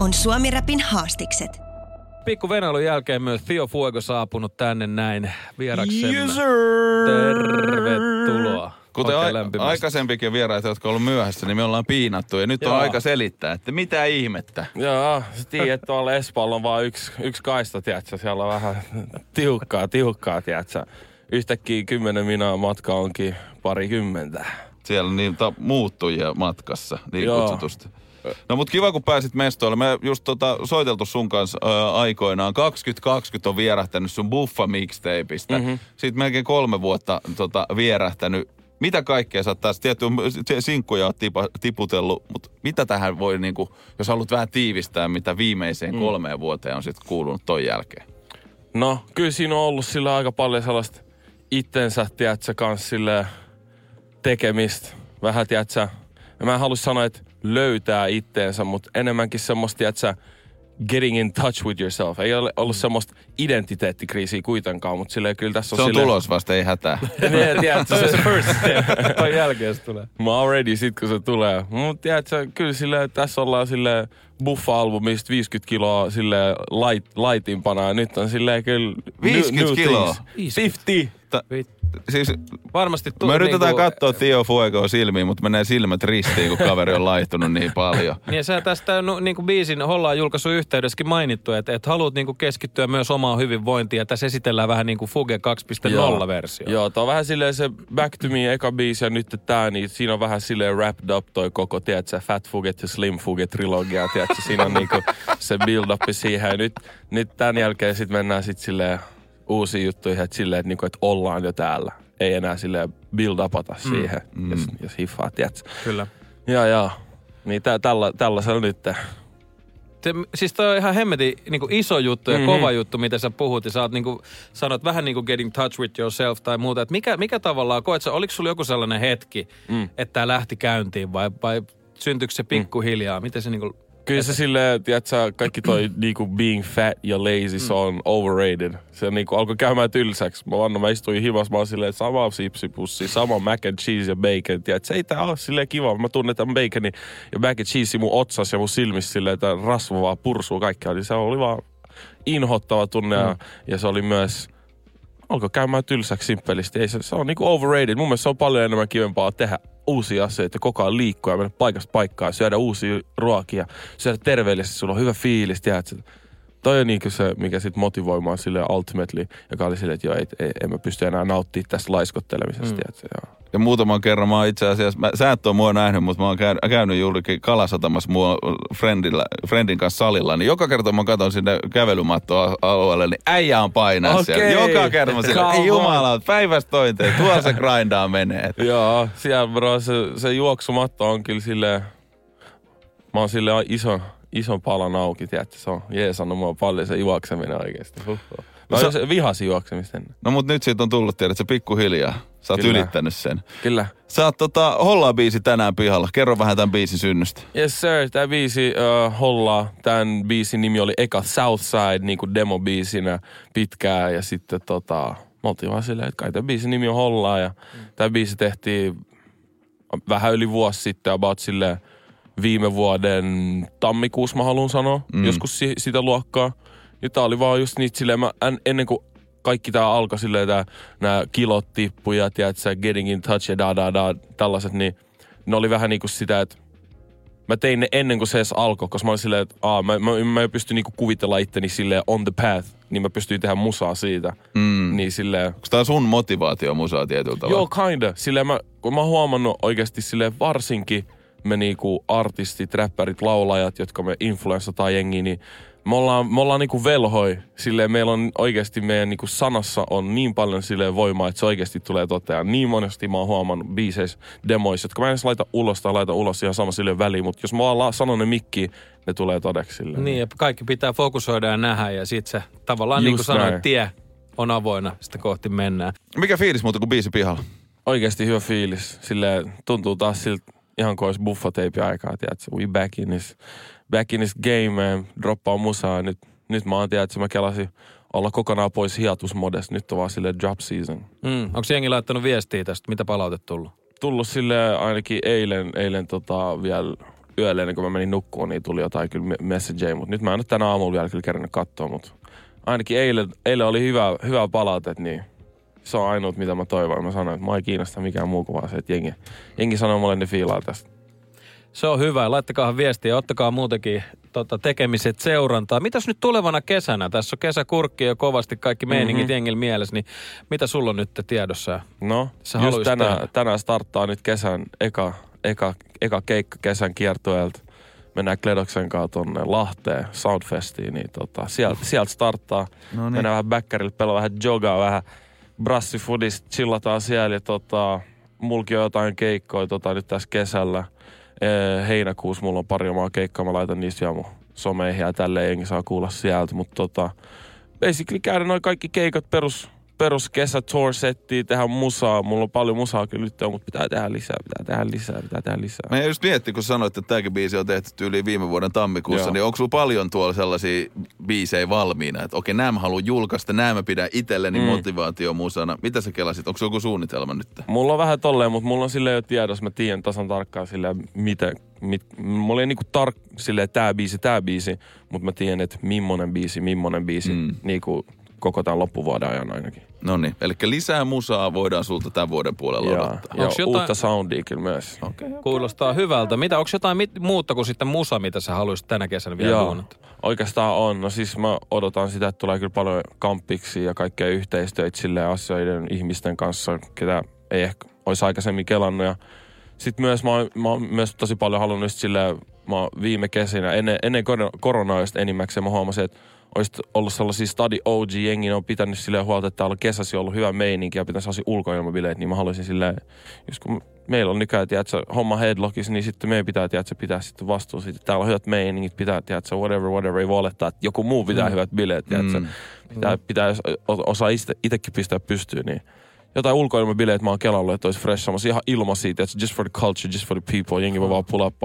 On Suomi Rapin haastikset. Pikku venailun jälkeen myös Theo Fuego saapunut tänne näin vieraksemme. Yes. Tervetuloa. Kuten a- aikaisempikin vieraita, jotka on ollut myöhässä, niin me ollaan piinattu. Ja nyt Joo. on aika selittää, että mitä ihmettä. Joo, sä tiedät, että tuolla Espoalla on vain yksi, yksi kaista, tiedätkö? Siellä on vähän tiukkaa, tiukkaa, tiedätkö? Yhtäkkiä kymmenen minaa matka onkin parikymmentä. Siellä on niitä muuttujia matkassa, niin Joo. kutsutusti. No mut kiva, kun pääsit mestoille. Me just tota, soiteltu sun kanssa ää, aikoinaan. 2020 on vierähtänyt sun Buffa mixtapeista. Mm-hmm. Sitten melkein kolme vuotta tota, vierähtänyt. Mitä kaikkea sä oot taas, tietty, sinkkuja oot tipa, tiputellut, mutta mitä tähän voi, niinku, jos haluat vähän tiivistää, mitä viimeiseen mm. kolmeen vuoteen on sitten kuulunut ton jälkeen? No, kyllä siinä on ollut sillä aika paljon sellaista itsensä, tiedätkö, kanssa tekemistä. Vähän, tiedätkö, mä en halua sanoa, että löytää itteensä, mutta enemmänkin semmoista, tiedätkö, getting in touch with yourself. Ei ole ollut semmoista identiteettikriisiä kuitenkaan, mutta silleen kyllä tässä on Se on silleen- tulos vasta, ei hätää. Niin, tiedätkö, se, first step. Toi jälkeen se tulee. Mä oon ready sit kun se tulee. Mut tiedätkö, kyllä sille tässä ollaan sille Buffa-albumista 50 kiloa sille light, lightimpana ja nyt on silleen kyllä... 50 kiloa? things. 50! Ta- siis Varmasti tu- Me yritetään niinku- katsoa Tio Fuegoa silmiin, mutta menee silmät ristiin, kun kaveri on laihtunut niin paljon. Niin sä tästä no, niinku biisin Hollaan julkaisun yhteydessäkin mainittu, että, että haluat niinku keskittyä myös omaan hyvinvointiin ja tässä esitellään vähän niin kuin Fuge 2.0-versio. Joo, tää on vähän silleen se Back to Me eka biisi ja nyt tää, niin siinä on vähän silleen wrapped up toi koko, tiedätkö, Fat Fuget ja Slim Fuget trilogia, tiedätkö, siinä on niinku se build up siihen ja nyt, nyt tämän jälkeen sit mennään sit silleen uusiin juttuihin, että silleen, että, niinku, että ollaan jo täällä. Ei enää silleen build upata siihen, mm. jos, jos hiffaa, tiedätkö. Kyllä. Ja, ja. Niin tä, tällä, tällaisella nyt. Se, siis toi on ihan hemmetin niin iso juttu ja Mhm. mm-hmm. kova juttu, mitä sä puhut. Ja sä oot niin kuin, sanot vähän niin kuin getting touch with yourself tai muuta. Että mikä, mikä tavallaan, koet sä, oliko sulla joku sellainen hetki, mm. että tää lähti käyntiin vai, vai syntyykö se pikkuhiljaa? Miten se niin kuin, Kyllä se silleen, tiedätkö, kaikki toi niinku being fat ja lazy, se on overrated. Se niinku alkoi käymään tylsäksi. Mä vanna, mä istuin himas, mä oon silleen, sama sipsipussi, sama mac and cheese ja bacon. Tiedätkö, ei tää oo silleen kiva. Mä tunnen tämän baconin ja mac and cheese mun otsas ja mun silmissä silleen, että rasva vaan pursuu kaikkea. Niin se oli vaan inhottava tunne ja, ja se oli myös alkoi käymään tylsäksi simppelisti. Ei se, se on niinku overrated. Mun mielestä se on paljon enemmän kivempaa tehdä uusia asioita, koko ajan liikkua ja mennä paikasta paikkaan, syödä uusia ruokia, syödä terveellisesti, sulla on hyvä fiilis, tiedätkö? Toi on niinku se, mikä sit motivoi mua sille ultimately, joka oli silleen, että joo, ei, ei, en mä pysty enää nauttimaan tästä laiskottelemisesta, mm. tiedätkö? Joo. Ja muutaman kerran mä oon itse asiassa, mä, sä et ole mua nähnyt, mutta mä oon käy, käynyt juurikin kalasatamassa mua friendillä, friendin kanssa salilla, niin joka kerta mä katson sinne kävelymattoalueelle, niin äijä on painaa Okei. siellä. Joka kerta mä Come ei jumala, päivästä tointeen, tuolla se grindaa menee. Joo, siellä bro, se, se juoksumatto on kyllä silleen, mä oon silleen ison, ison palan auki, tiedätkö? Se on jeesannut mua paljon se juokseminen oikeesti. Huhhuh. Mä Sä- Sä... vihasin juoksemista ennen. No mut nyt siitä on tullut, tiedät, se pikkuhiljaa. Sä oot Kyllä. ylittänyt sen. Kyllä. Sä oot tota, hollaa biisi tänään pihalla. Kerro vähän tämän biisin synnystä. Yes sir, tää biisi uh, hollaa. Tän biisin nimi oli eka Southside, niinku demobiisinä pitkään. Ja sitten tota, me oltiin vaan silleen, että kai tän biisin nimi on hollaa. Ja tää biisi tehtiin vähän yli vuosi sitten, about silleen viime vuoden tammikuussa mä haluan sanoa. Mm. Joskus si- sitä luokkaa. Ja tää oli vaan just niitä silleen, mä, en, ennen kuin kaikki tää alkoi silleen, tää, nää kilot tippu ja tiedätkö, getting in touch ja da da da, tällaiset, niin ne oli vähän niinku sitä, että mä tein ne ennen kuin se edes alkoi, koska mä olin silleen, että aa, mä, mä, mä en pysty niinku kuvitella itteni silleen on the path, niin mä pystyin tehdä musaa siitä. Mm. Niin silleen, Onko tää sun motivaatio musaa tietyllä tavalla? Joo, kinda. Silleen mä, kun mä oon huomannut oikeasti silleen varsinkin me niinku artistit, räppärit, laulajat, jotka me influenssataan jengiä, niin me ollaan, me ollaan niinku velhoi. Silleen meillä on oikeasti meidän niinku sanassa on niin paljon silleen voimaa, että se oikeasti tulee toteen. Niin monesti mä oon huomannut biiseissä, demoissa, jotka mä en edes laita ulos tai laita ulos ihan sama silleen väliin, mutta jos mä vaan sanon ne mikkiin, ne tulee todeksi silleen. Niin, ja kaikki pitää fokusoida ja nähdä ja sit se tavallaan Just niin kuin sanoit, tie on avoinna, sitä kohti mennään. Mikä fiilis muuta kuin biisi pihalla? Oikeasti hyvä fiilis. Silleen tuntuu taas siltä ihan kuin olisi buffateipi aikaa, tiedätkö? We back in this, back in this game, man. Droppaa musaa. Nyt, nyt mä oon, tiedätkö, mä kelasin olla kokonaan pois hiatusmodesta. Nyt on vaan silleen drop season. Mm. Onko jengi laittanut viestiä tästä? Mitä palautetta tullut? tullut sille ainakin eilen, eilen tota vielä yöllä ennen kuin mä menin nukkuun, niin tuli jotain kyllä me- messageja, mutta nyt mä en nyt tänä aamulla vielä kyllä kerännyt katsoa, mutta ainakin eilen, eilen oli hyvä, hyvä palautet, niin se on ainut, mitä mä toivon. Mä sanoin, että mä ei kiinnosta mikään muu kuin vaan se, että jengi, jengi sanoo mulle ne fiilaa tästä. Se on hyvä. Laittakaa viestiä ja ottakaa muutenkin tota, tekemiset seurantaa. Mitäs nyt tulevana kesänä? Tässä on kesäkurkki jo kovasti kaikki meiningit mm-hmm. jengillä mielessä, niin mitä sulla on nyt tiedossa? No, Sä just tänään, tänään starttaa nyt kesän eka, eka, eka keikka kesän kiertueelta. Mennään Kledoksen kanssa tonne Lahteen Soundfestiin, niin tota, sieltä, sieltä starttaa. No niin. Mennään vähän bäkkärille, pelaa vähän jogaa, vähän brassifudista, chillataan siellä ja tota, mulki on jotain keikkoja tota, nyt tässä kesällä. Ee, heinäkuussa mulla on pari omaa keikkaa, mä laitan niistä vielä mun someihin ja tälleen jengi saa kuulla sieltä, mutta tota, basically käydä noin kaikki keikat perus, perus kesä tour settiä, tehdä musaa. Mulla on paljon musaa kyllä nyt, mutta pitää tehdä lisää, pitää tehdä lisää, pitää tehdä lisää. Mä just miettii, kun sanoit, että tämäkin biisi on tehty yli viime vuoden tammikuussa, Joo. niin onko sulla paljon tuolla sellaisia biisejä valmiina? Että okei, nämä mä haluan julkaista, nämä mä pidän itselleni mm. motivaatiomusana. Mitä sä kelasit? Onko joku suunnitelma nyt? Mulla on vähän tolleen, mutta mulla on silleen jo tiedossa, mä tiedän tasan tarkkaan silleen, miten, mit, mulla ei niinku tark, silleen tää biisi, tää biisi, mutta mä tiedän, että millainen biisi, millainen biisi, mm. niinku koko tämän loppuvuoden ajan ainakin. No niin, eli lisää musaa voidaan sulta tämän vuoden puolella Ja, odottaa. ja Onks jotain- uutta soundia kyllä myös. Okei, Kuulostaa hyvältä. Mitä, onko jotain mit, muuta kuin sitten musa, mitä sä haluaisit tänä kesänä vielä Joo, duunata? oikeastaan on. No siis mä odotan sitä, että tulee kyllä paljon kampiksi ja kaikkea yhteistyötä silleen asioiden ihmisten kanssa, ketä ei ehkä olisi aikaisemmin kelannut. Ja sitten myös mä, oon, mä oon myös tosi paljon halunnut silleen, mä oon viime kesinä, ennen, ennen kor- koronaa just enimmäkseen mä huomasin, että olisi ollut sellaisia study OG jengi, ne on pitänyt silleen huolta, että täällä on kesäsi ollut hyvä meininki ja pitäisi sellaisia ulkoilmabileet, niin mä haluaisin silleen, just kun meillä on nykyään, tiedätkö, homma headlockissa, niin sitten meidän pitää, tiedätkö, pitää sitten vastuu siitä. Täällä on hyvät meiningit, pitää, tiedätkö, whatever, whatever, ei voi olettaa, että joku muu pitää mm. hyvät bileet, tiedätkö. Mm. Pitää, pitää jos osaa itsekin pistää pystyyn, niin jotain ulkoilmabileet mä oon kelannut, että olisi fresh semmosia ihan ilma siitä, että just for the culture, just for the people. Jengi voi vaan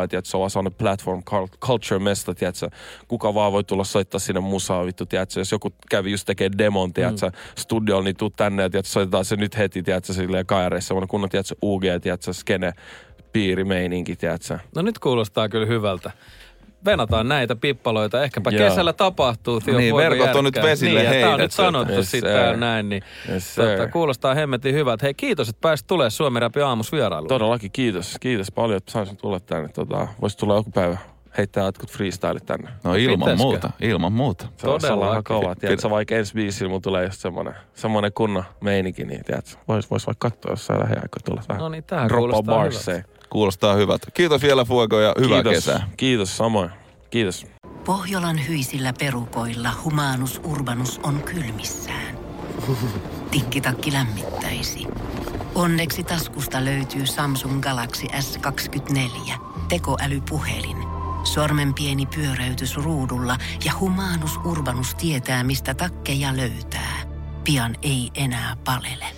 ja tiedätkö, se on vaan sellainen platform, cul- culture mesta, tiedätkö. Kuka vaan voi tulla soittaa sinne musaa, vittu, tiedätkö. Jos joku kävi just tekee demon, tiedätkö, mm. studiolla, niin tuu tänne ja tiedätkö, soitetaan se nyt heti, tiedätkö, silleen kaireissa. Semmoinen kunnon, tiedätkö, UG, tiedätkö, skene, piirimeininki, tiedätkö. No nyt kuulostaa kyllä hyvältä. Venataan näitä pippaloita. Ehkäpä Joo. kesällä tapahtuu. Theo, Niin, verkot on nyt järkkää? vesille niin, ja Tää on nyt sanottu Yes, tää näin. Niin, Yes, tota, kuulostaa hemmetin hyvältä. Hei kiitos, että pääsit tulemaan Suomi Rapin aamus vierailuun. Todellakin kiitos. Kiitos paljon, että saisin tulla tänne. Tota, Voisi tulla joku päivä heittää jotkut freestylit tänne. No ilman Pitäisikö? muuta, ilman muuta. Se on Todellakin. ihan kova. Tiedätkö, vaikka ensi biisillä mun tulee just semmonen, semmonen kunnon meininki, niin tiedätkö, vois, vois vaikka katsoa jossain lähiaikoina tulla vähän. No niin, Droppaa kuulostaa barsseja. Kuulostaa hyvältä. Kiitos vielä Fuego ja hyvää Kiitos. kesää. Kiitos samoin. Kiitos. Pohjolan hyisillä perukoilla humanus urbanus on kylmissään. Tikkitakki lämmittäisi. Onneksi taskusta löytyy Samsung Galaxy S24. Tekoälypuhelin. Sormen pieni pyöräytys ruudulla ja humanus urbanus tietää, mistä takkeja löytää. Pian ei enää palele.